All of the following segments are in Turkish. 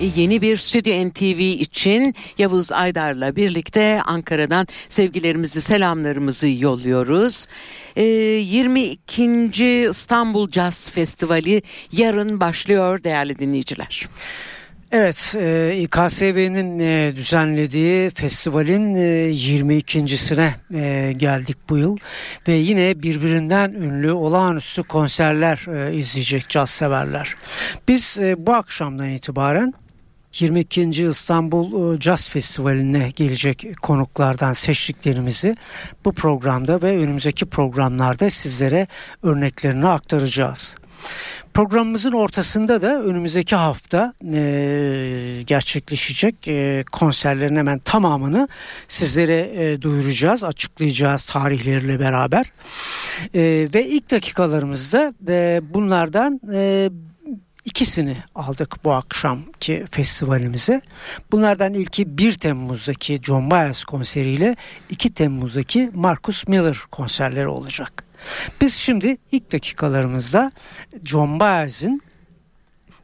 Yeni bir Stüdyo NTV için Yavuz Aydar'la birlikte Ankara'dan sevgilerimizi, selamlarımızı yolluyoruz. 22. Ee, İstanbul Jazz Festivali yarın başlıyor değerli dinleyiciler. Evet, e, e, düzenlediği festivalin e, 22.sine e, geldik bu yıl ve yine birbirinden ünlü olağanüstü konserler e, izleyecek caz severler. Biz e, bu akşamdan itibaren 22. İstanbul e, Jazz Festivali'ne gelecek konuklardan seçtiklerimizi bu programda ve önümüzdeki programlarda sizlere örneklerini aktaracağız. Programımızın ortasında da önümüzdeki hafta e, gerçekleşecek e, konserlerin hemen tamamını sizlere e, duyuracağız, açıklayacağız tarihleriyle beraber. E, ve ilk dakikalarımızda e, bunlardan e, ikisini aldık bu akşamki festivalimize. Bunlardan ilki 1 Temmuz'daki John Baez konseriyle 2 Temmuz'daki Marcus Miller konserleri olacak. Biz şimdi ilk dakikalarımızda John Baez'in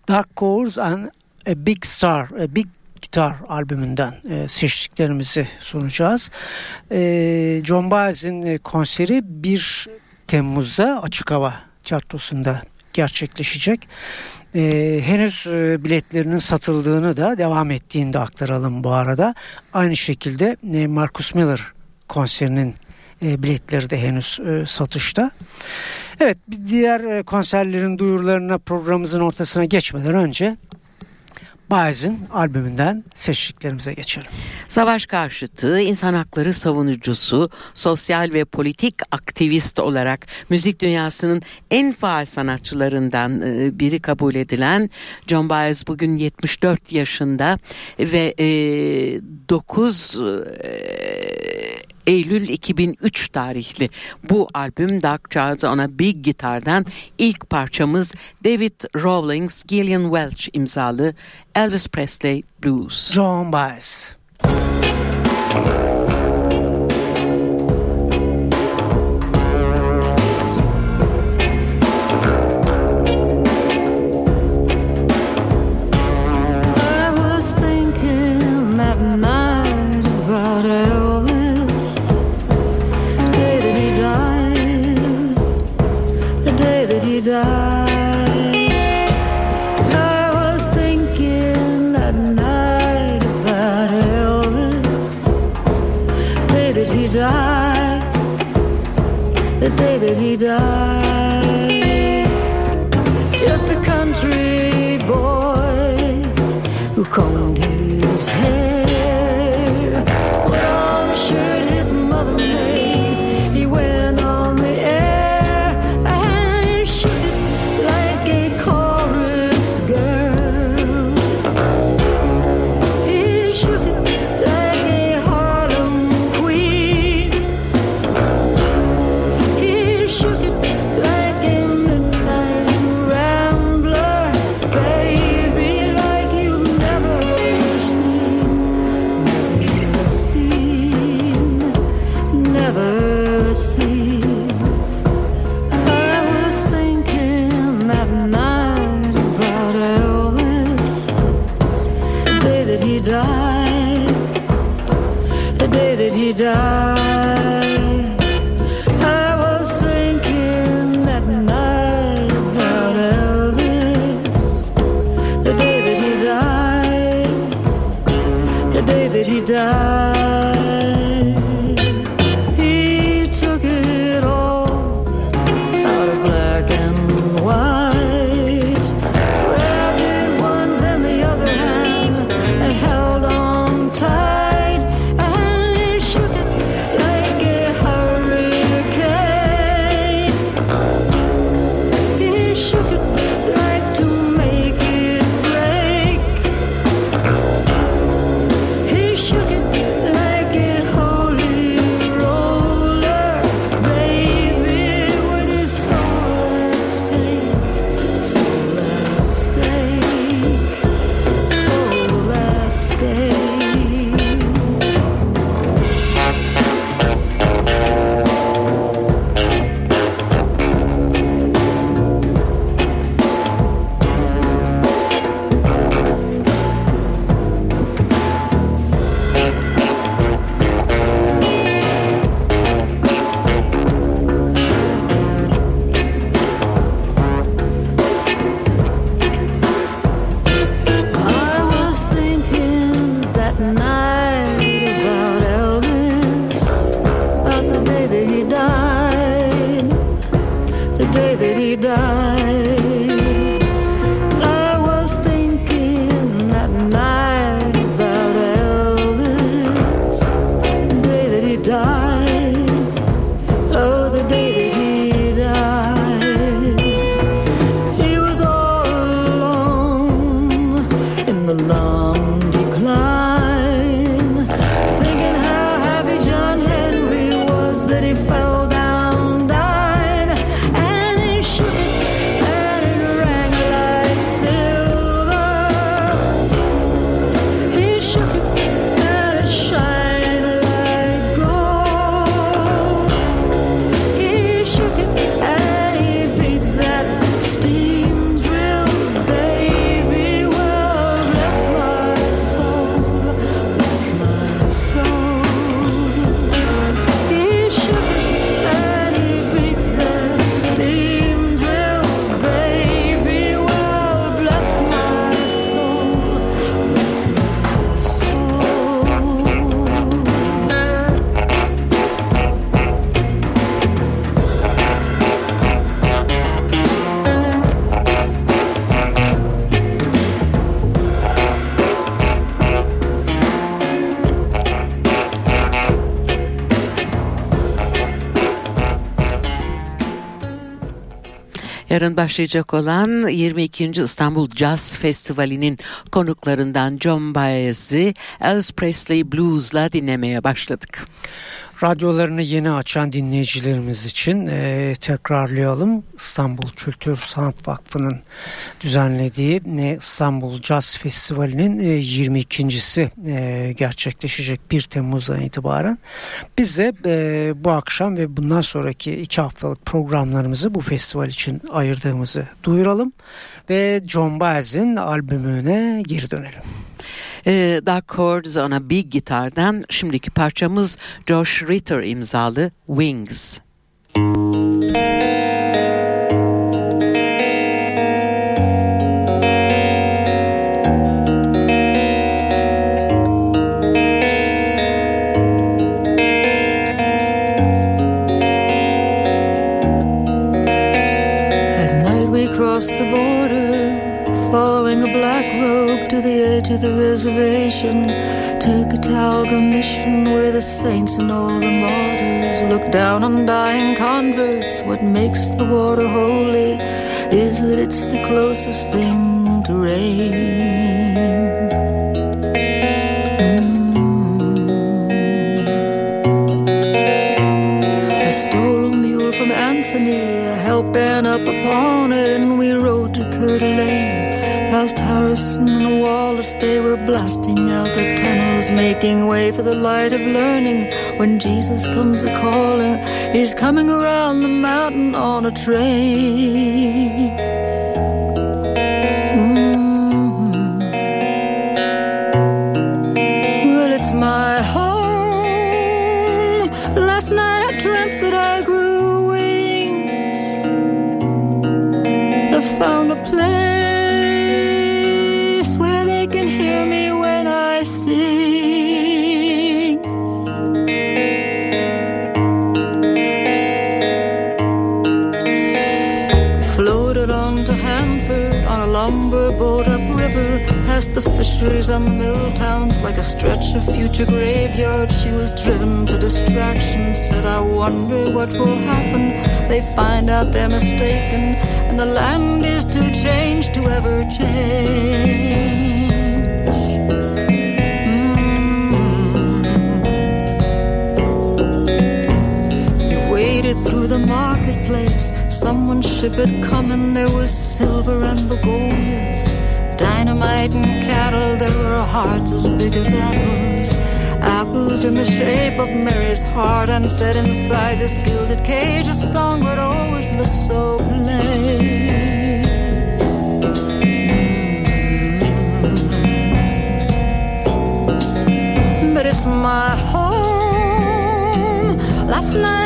Dark Chords and a Big Star, a Big Gitar albümünden e, seçtiklerimizi sunacağız. E, John Baez'in e, konseri 1 Temmuz'da Açık Hava Tiyatrosu'nda gerçekleşecek. Ee, henüz e, biletlerinin satıldığını da devam ettiğini de aktaralım bu arada. Aynı şekilde e, Marcus Miller konserinin e, biletleri de henüz e, satışta. Evet bir diğer e, konserlerin duyurularına programımızın ortasına geçmeden önce Baez'in albümünden seçtiklerimize geçelim. Savaş karşıtı, insan hakları savunucusu, sosyal ve politik aktivist olarak müzik dünyasının en faal sanatçılarından e, biri kabul edilen John Baez bugün 74 yaşında ve 9 Eylül 2003 tarihli bu albüm Dark Charles on a Big Gitar'dan ilk parçamız David Rawlings, Gillian Welch imzalı Elvis Presley Blues. John Baez. die Yarın başlayacak olan 22. İstanbul Jazz Festivali'nin konuklarından John Baez'i Elvis Presley Blues'la dinlemeye başladık. Radyolarını yeni açan dinleyicilerimiz için e, tekrarlayalım. İstanbul Kültür Sanat Vakfı'nın düzenlediği e, İstanbul Jazz Festivali'nin e, 22.si e, gerçekleşecek 1 Temmuz'dan itibaren. Biz de e, bu akşam ve bundan sonraki iki haftalık programlarımızı bu festival için ayırdığımızı duyuralım. Ve John Baez'in albümüne geri dönelim. E, Dark Chords on a Big Gitar'dan şimdiki parçamız Josh Ritter imzalı Wings. At down on dying converts. What makes the water holy is that it's the closest thing to rain. I stole a mule from Anthony, I helped Ann up upon it, and we rode to Coeur d'Alene. Past Harrison and Wallace, they were blasting out their tunnels, making way for the light of learning. When Jesus comes a calling, he's coming around the mountain on a train. The fisheries and the mill towns like a stretch of future graveyard. She was driven to distraction, said, I wonder what will happen. They find out they're mistaken, and the land is too changed to ever change. Through the marketplace. Someone's ship had come and there was silver and begonias. Dynamite and cattle, there were hearts as big as apples. Apples in the shape of Mary's heart, and set inside this gilded cage, a song would always look so plain. but it's my home. Last night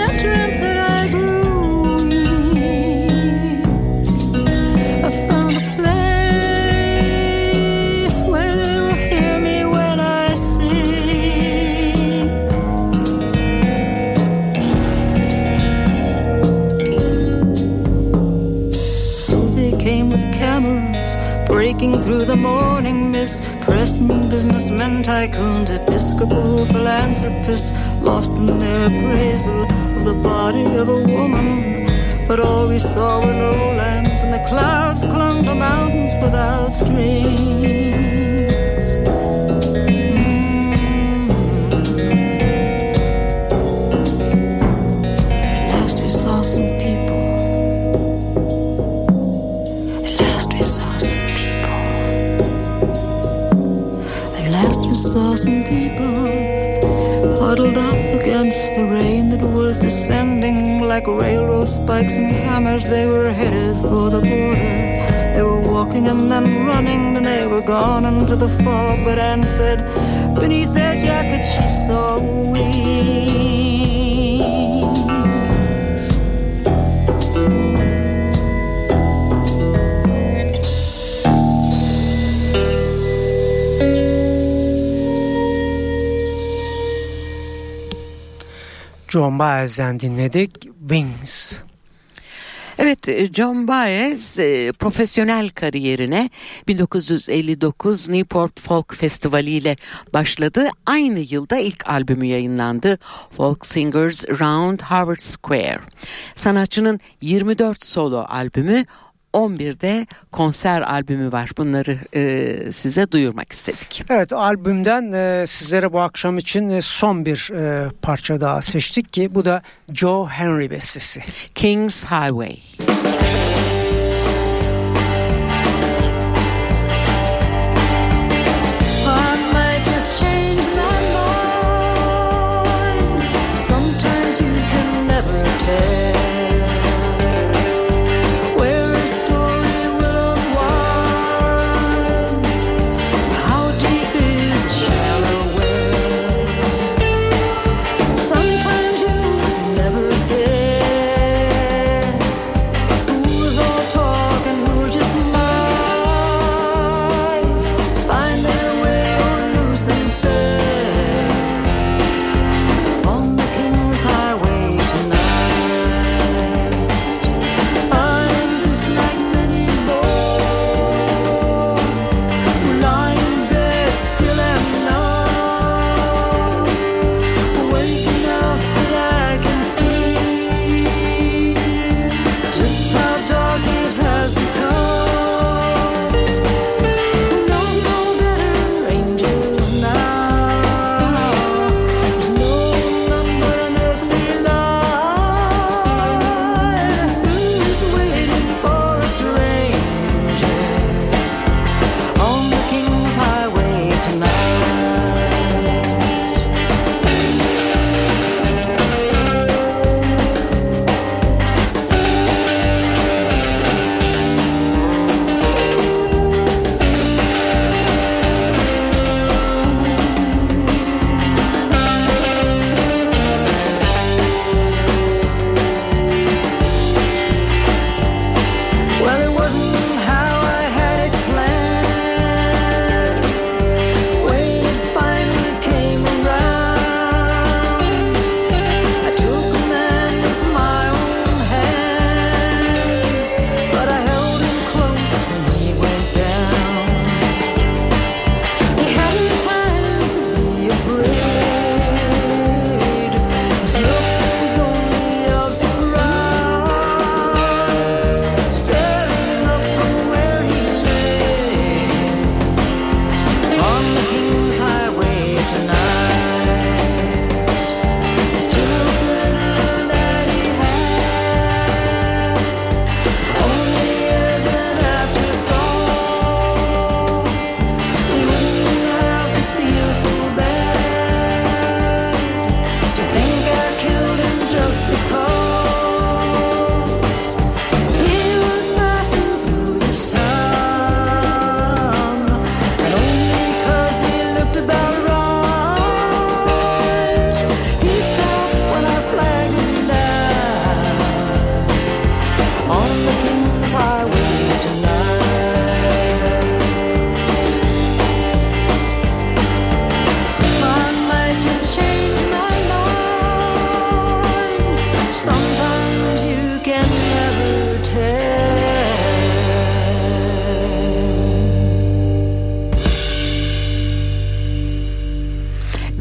through the morning mist, pressing businessmen, tycoons, episcopal philanthropists, lost in their appraisal of the body of a woman. But all we saw were lowlands, and the clouds clung to mountains without streams. Like railroad spikes and hammers. They were headed for the border. They were walking and then running, then they were gone into the fog. But Anne said, beneath their jackets, she saw wings. John Baez'den dinledik Wings. Evet e, John Baez e, profesyonel kariyerine 1959 Newport Folk Festivali ile başladı. Aynı yılda ilk albümü yayınlandı. Folk Singers Round Harvard Square. Sanatçının 24 solo albümü 11'de konser albümü var. Bunları e, size duyurmak istedik. Evet albümden e, sizlere bu akşam için e, son bir e, parça daha seçtik ki bu da Joe Henry bestesi. King's Highway. I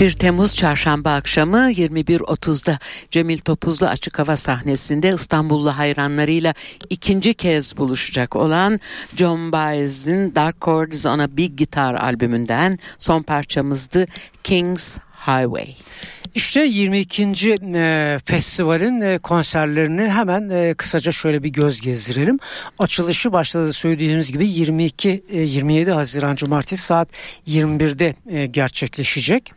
1 Temmuz çarşamba akşamı 21.30'da Cemil Topuzlu açık hava sahnesinde İstanbullu hayranlarıyla ikinci kez buluşacak olan John Baez'in Dark Chords on a Big Guitar albümünden son parçamızdı King's Highway. İşte 22. e, festivalin e, konserlerini hemen e, kısaca şöyle bir göz gezdirelim. Açılışı başladı söylediğimiz gibi 22 e, 27 Haziran Cumartesi saat 21'de e, gerçekleşecek.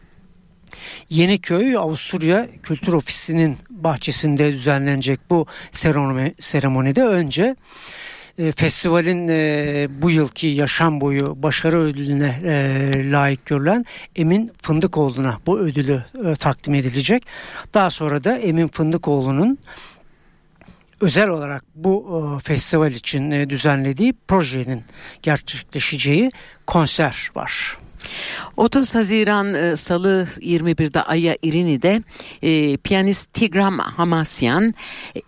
Yeniköy Avusturya Kültür Ofisi'nin bahçesinde düzenlenecek bu seremoni, seremonide önce e, festivalin e, bu yılki yaşam boyu başarı ödülüne e, layık görülen Emin Fındıkoğlu'na bu ödülü e, takdim edilecek. Daha sonra da Emin Fındıkoğlu'nun özel olarak bu e, festival için e, düzenlediği projenin gerçekleşeceği konser var. 30 Haziran e, Salı 21'de Aya İrini'de e, piyanist Tigram Hamasyan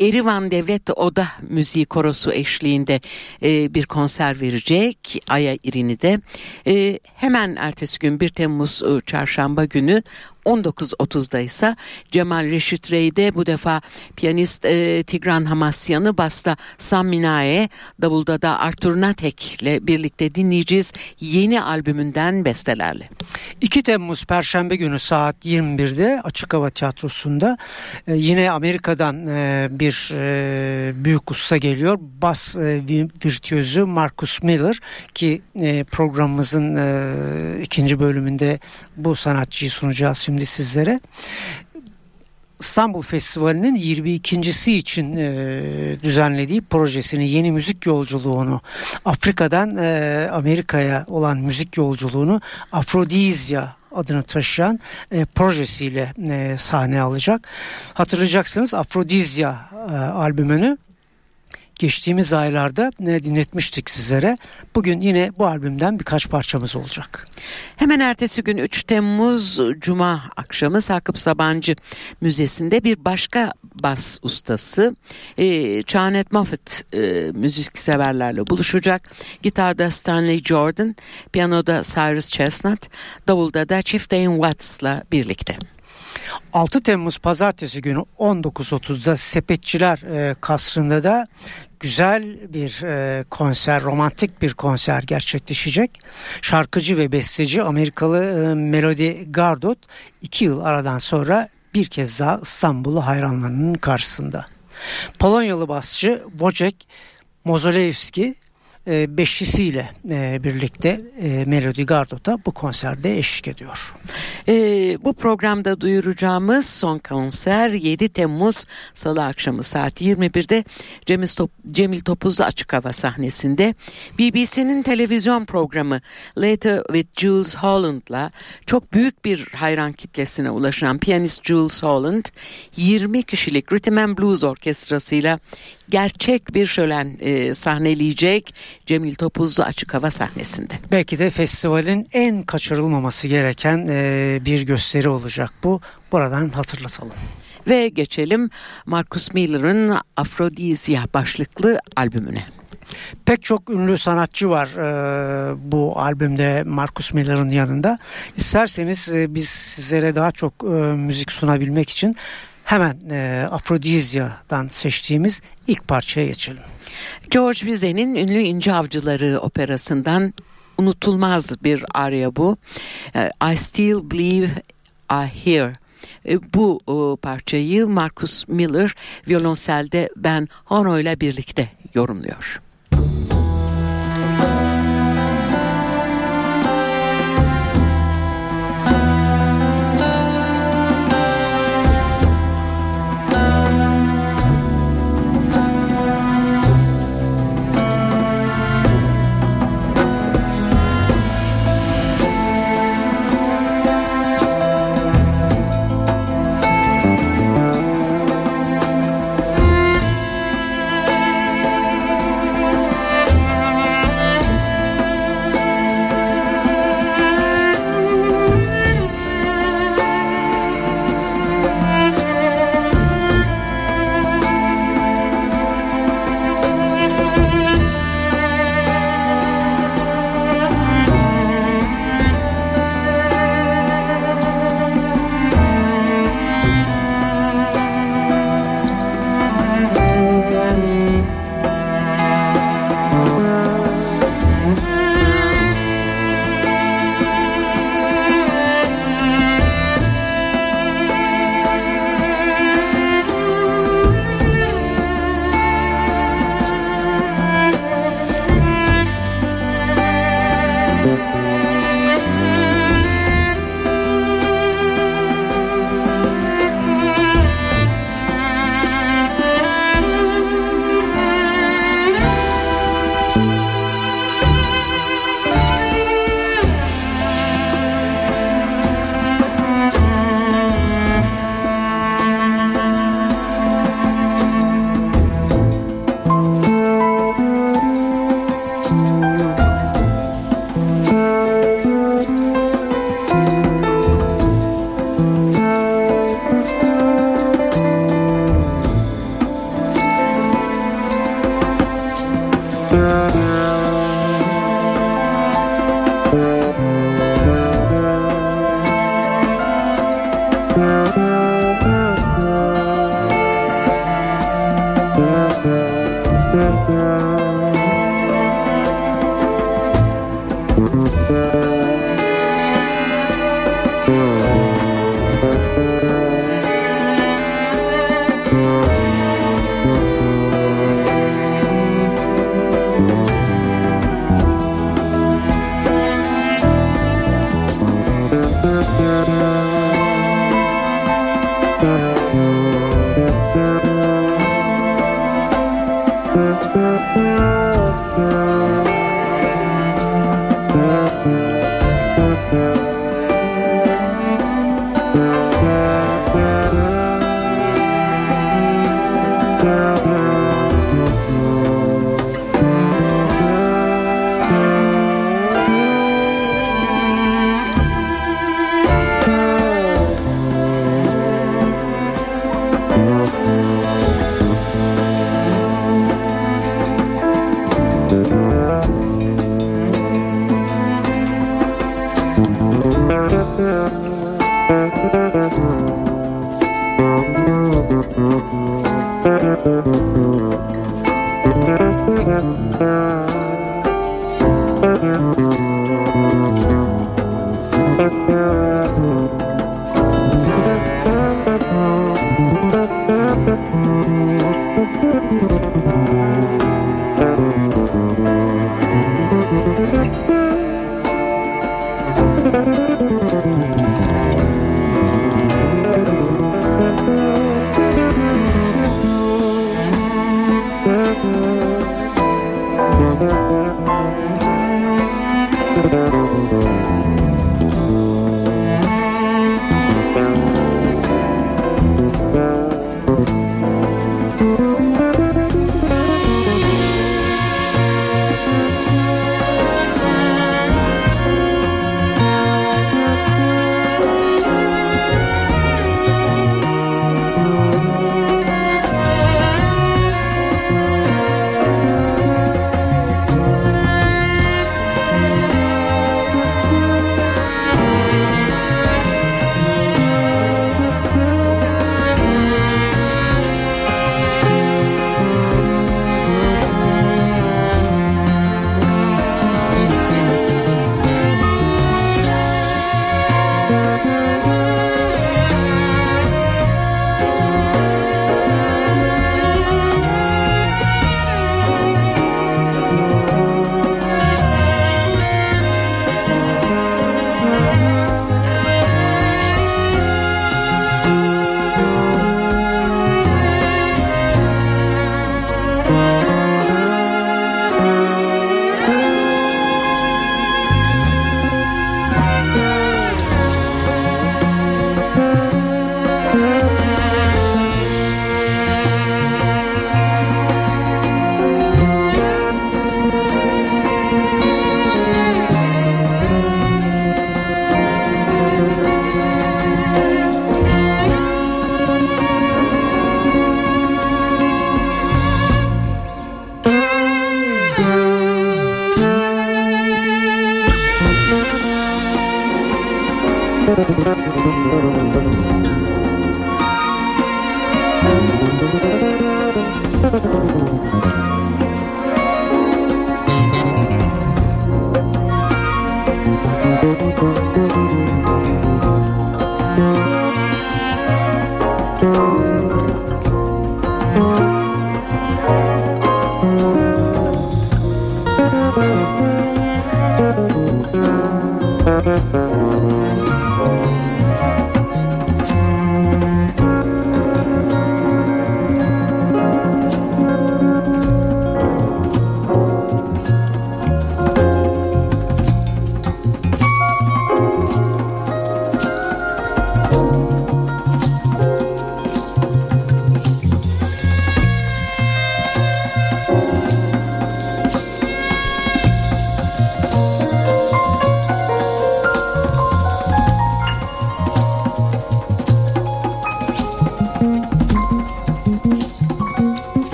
Erivan Devlet Oda Müziği Korosu eşliğinde e, bir konser verecek Aya İrini'de. E, hemen ertesi gün 1 Temmuz e, çarşamba günü 19.30'da ise Cemal Reşit Rey'de bu defa piyanist e, Tigran Hamasyan'ı basta Sam Minae, davulda da Artur Natek ile birlikte dinleyeceğiz yeni albümünden bestelerle. 2 Temmuz Perşembe günü saat 21'de Açık Hava Tiyatrosu'nda e, yine Amerika'dan e, bir e, büyük usta geliyor. Bas e, virtüözü Marcus Miller ki e, programımızın e, ikinci bölümünde bu sanatçıyı sunacağız şimdi sizlere. İstanbul Festivali'nin 22.si için e, düzenlediği projesini, yeni müzik yolculuğunu, Afrika'dan e, Amerika'ya olan müzik yolculuğunu Afrodizya adını taşıyan e, projesiyle e, sahne alacak. Hatırlayacaksınız Afrodizya e, albümünü geçtiğimiz aylarda ne dinletmiştik sizlere. Bugün yine bu albümden birkaç parçamız olacak. Hemen ertesi gün 3 Temmuz Cuma akşamı Sakıp Sabancı Müzesi'nde bir başka bas ustası e, Çanet Moffat e, müzik severlerle buluşacak. Gitarda Stanley Jordan, piyanoda Cyrus Chestnut, davulda da Chieftain Watts'la birlikte. 6 Temmuz pazartesi günü 19.30'da Sepetçiler e, Kasrı'nda da güzel bir e, konser, romantik bir konser gerçekleşecek. Şarkıcı ve besteci Amerikalı e, Melody Gardot iki yıl aradan sonra bir kez daha İstanbul'u hayranlarının karşısında. Polonyalı basçı Wojciech Mozolewski e, beşlisiyle e, birlikte e, Melody Gardot'a bu konserde eşlik ediyor. E, bu programda duyuracağımız son konser 7 Temmuz Salı akşamı saat 21'de Cemil, Top, Cemil Topuzlu Açık Hava sahnesinde BBC'nin televizyon programı Later with Jules Holland'la çok büyük bir hayran kitlesine ulaşan piyanist Jules Holland 20 kişilik Rhythm and Blues orkestrasıyla gerçek bir şölen e, sahneleyecek Cemil Topuzlu açık hava sahnesinde. Belki de festivalin en kaçırılmaması gereken e, bir gösteri olacak bu. Buradan hatırlatalım. Ve geçelim Marcus Miller'ın Afrodizya başlıklı albümüne. Pek çok ünlü sanatçı var e, bu albümde Marcus Miller'ın yanında. İsterseniz e, biz sizlere daha çok e, müzik sunabilmek için hemen e, Afrodizya'dan seçtiğimiz ilk parçaya geçelim. George Bizet'in ünlü İnci Avcıları operasından unutulmaz bir arya bu. E, I Still Believe I Hear. E, bu parçayı Marcus Miller violonselde Ben Hono ile birlikte yorumluyor.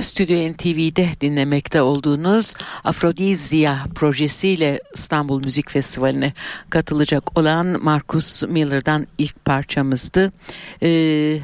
Anda Stüdyo NTV'de dinlemekte olduğunuz Afrodizya projesiyle İstanbul Müzik Festivali'ne katılacak olan Marcus Miller'dan ilk parçamızdı. Ee,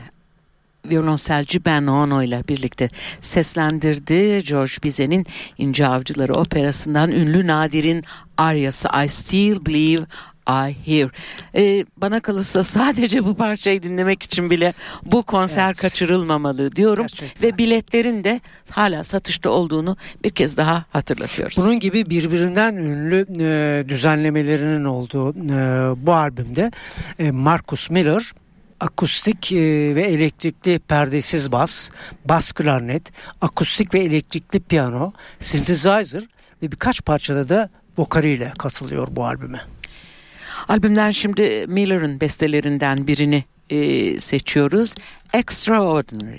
violonselci Ben Ono ile birlikte seslendirdi. George Bizet'in İnce Avcıları operasından ünlü Nadir'in aryası I Still Believe I Hear. Ee, bana kalırsa sadece bu parçayı dinlemek için bile bu konser Evet. kaçırılmamalı diyorum. Gerçekten. Ve biletlerin de hala satışta olduğunu bir kez daha hatırlatıyoruz. Bunun gibi birbirinden ünlü e, düzenlemelerinin olduğu e, bu albümde e, Marcus Miller akustik e, ve elektrikli perdesiz bas, bas klarnet, akustik ve elektrikli piyano, synthesizer ve birkaç parçada da vokaliyle katılıyor bu albüme. Albümden şimdi Miller'ın bestelerinden birini e, seçiyoruz. Extraordinary.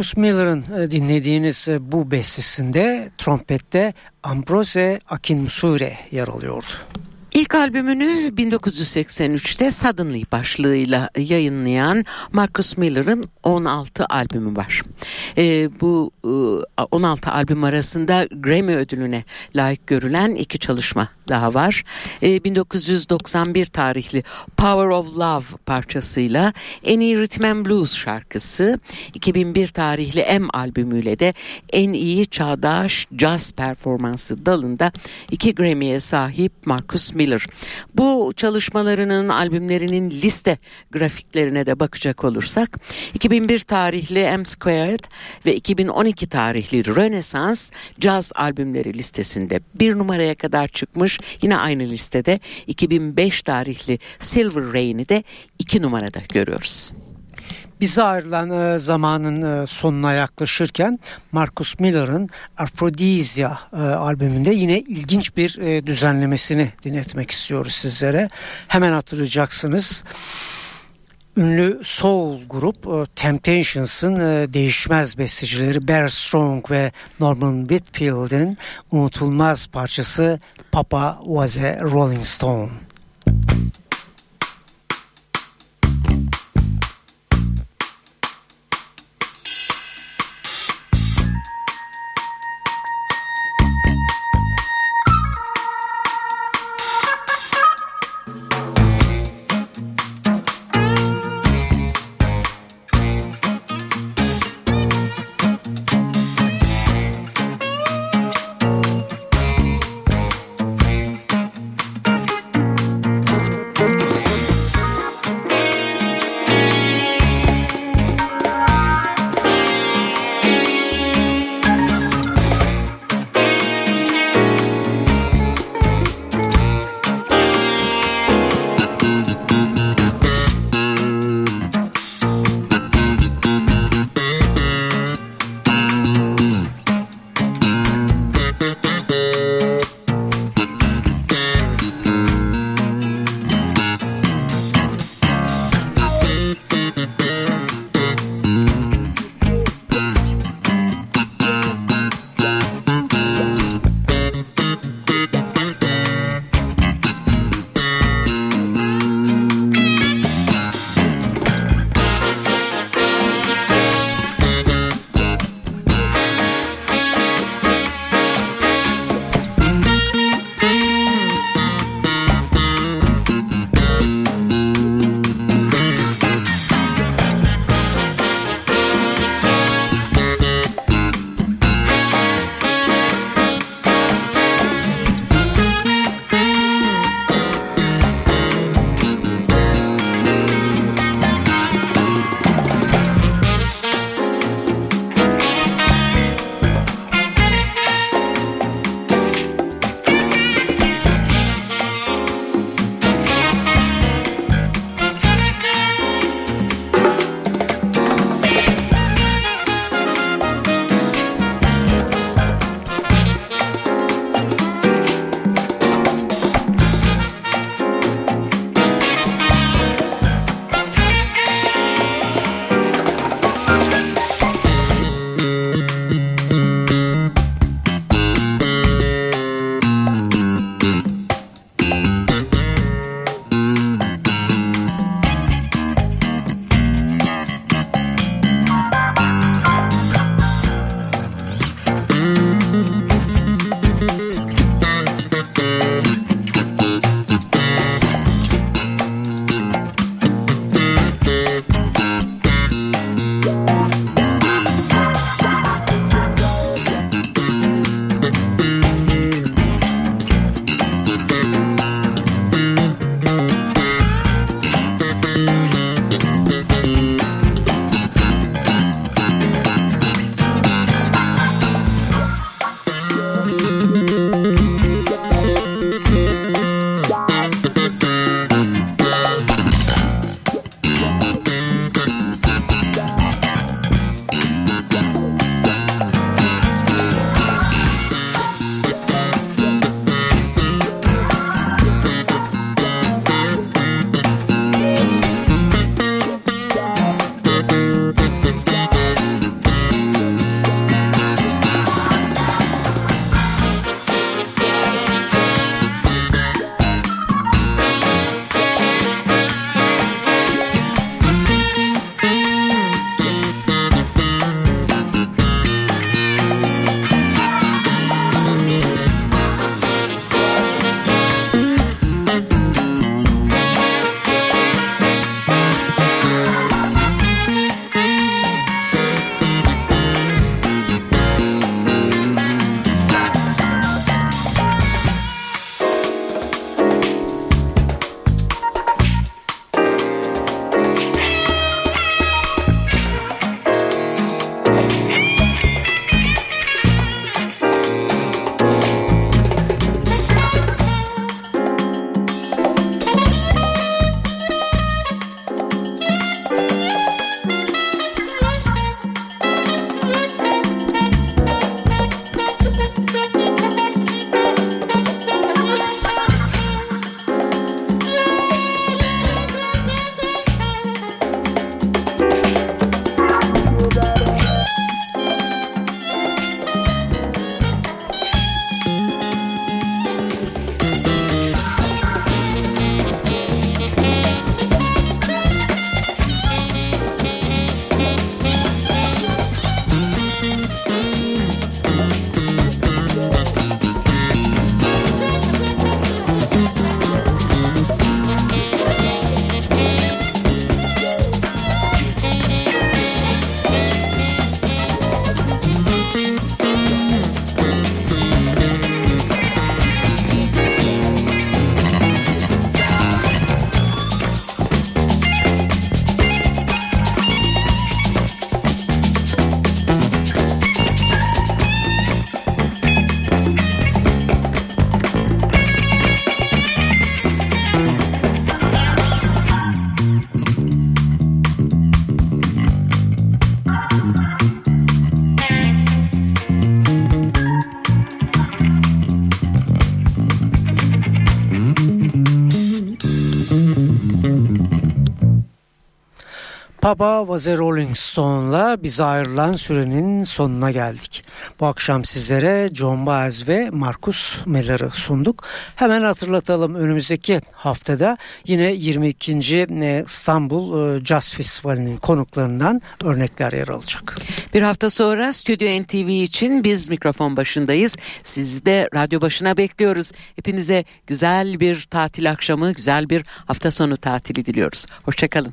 Marcus Miller'ın e, dinlediğiniz e, bu bestesinde trompette Ambrose Akinmusure yer alıyordu. İlk albümünü 1983'te Suddenly başlığıyla yayınlayan Marcus Miller'ın 16 albümü var. E, bu e, 16 albüm arasında Grammy ödülüne layık görülen iki çalışma daha var. E, 1991 tarihli Power of Love parçasıyla en iyi Rhythm and Blues şarkısı, 2001 tarihli M albümüyle de en iyi çağdaş jazz performansı dalında iki Grammy'ye sahip Marcus Miller. Bu çalışmalarının albümlerinin liste grafiklerine de bakacak olursak 2001 tarihli M Squared ve 2012 tarihli Renaissance caz albümleri listesinde bir numaraya kadar çıkmış. Yine aynı listede 2005 tarihli Silver Rain'i de iki numarada görüyoruz. Bize ayrılan e, zamanın e, sonuna yaklaşırken Marcus Miller'ın Aphrodisia e, albümünde yine ilginç bir e, düzenlemesini dinletmek istiyoruz sizlere. Hemen hatırlayacaksınız. Ünlü soul grup e, Temptations'ın e, değişmez bestecileri Bear Strong ve Norman Whitfield'in unutulmaz parçası Papa Was a Rolling Stone. Papa was Rolling Stone'la bize ayrılan sürenin sonuna geldik. Bu akşam sizlere John Baez ve Marcus Miller'ı sunduk. Hemen hatırlatalım önümüzdeki haftada yine 22. E, İstanbul e, Jazz Festivali'nin konuklarından örnekler yer alacak. Bir hafta sonra Stüdyo NTV için biz mikrofon başındayız. Sizi de radyo başına bekliyoruz. Hepinize güzel bir tatil akşamı, güzel bir hafta sonu tatili diliyoruz. Hoşçakalın.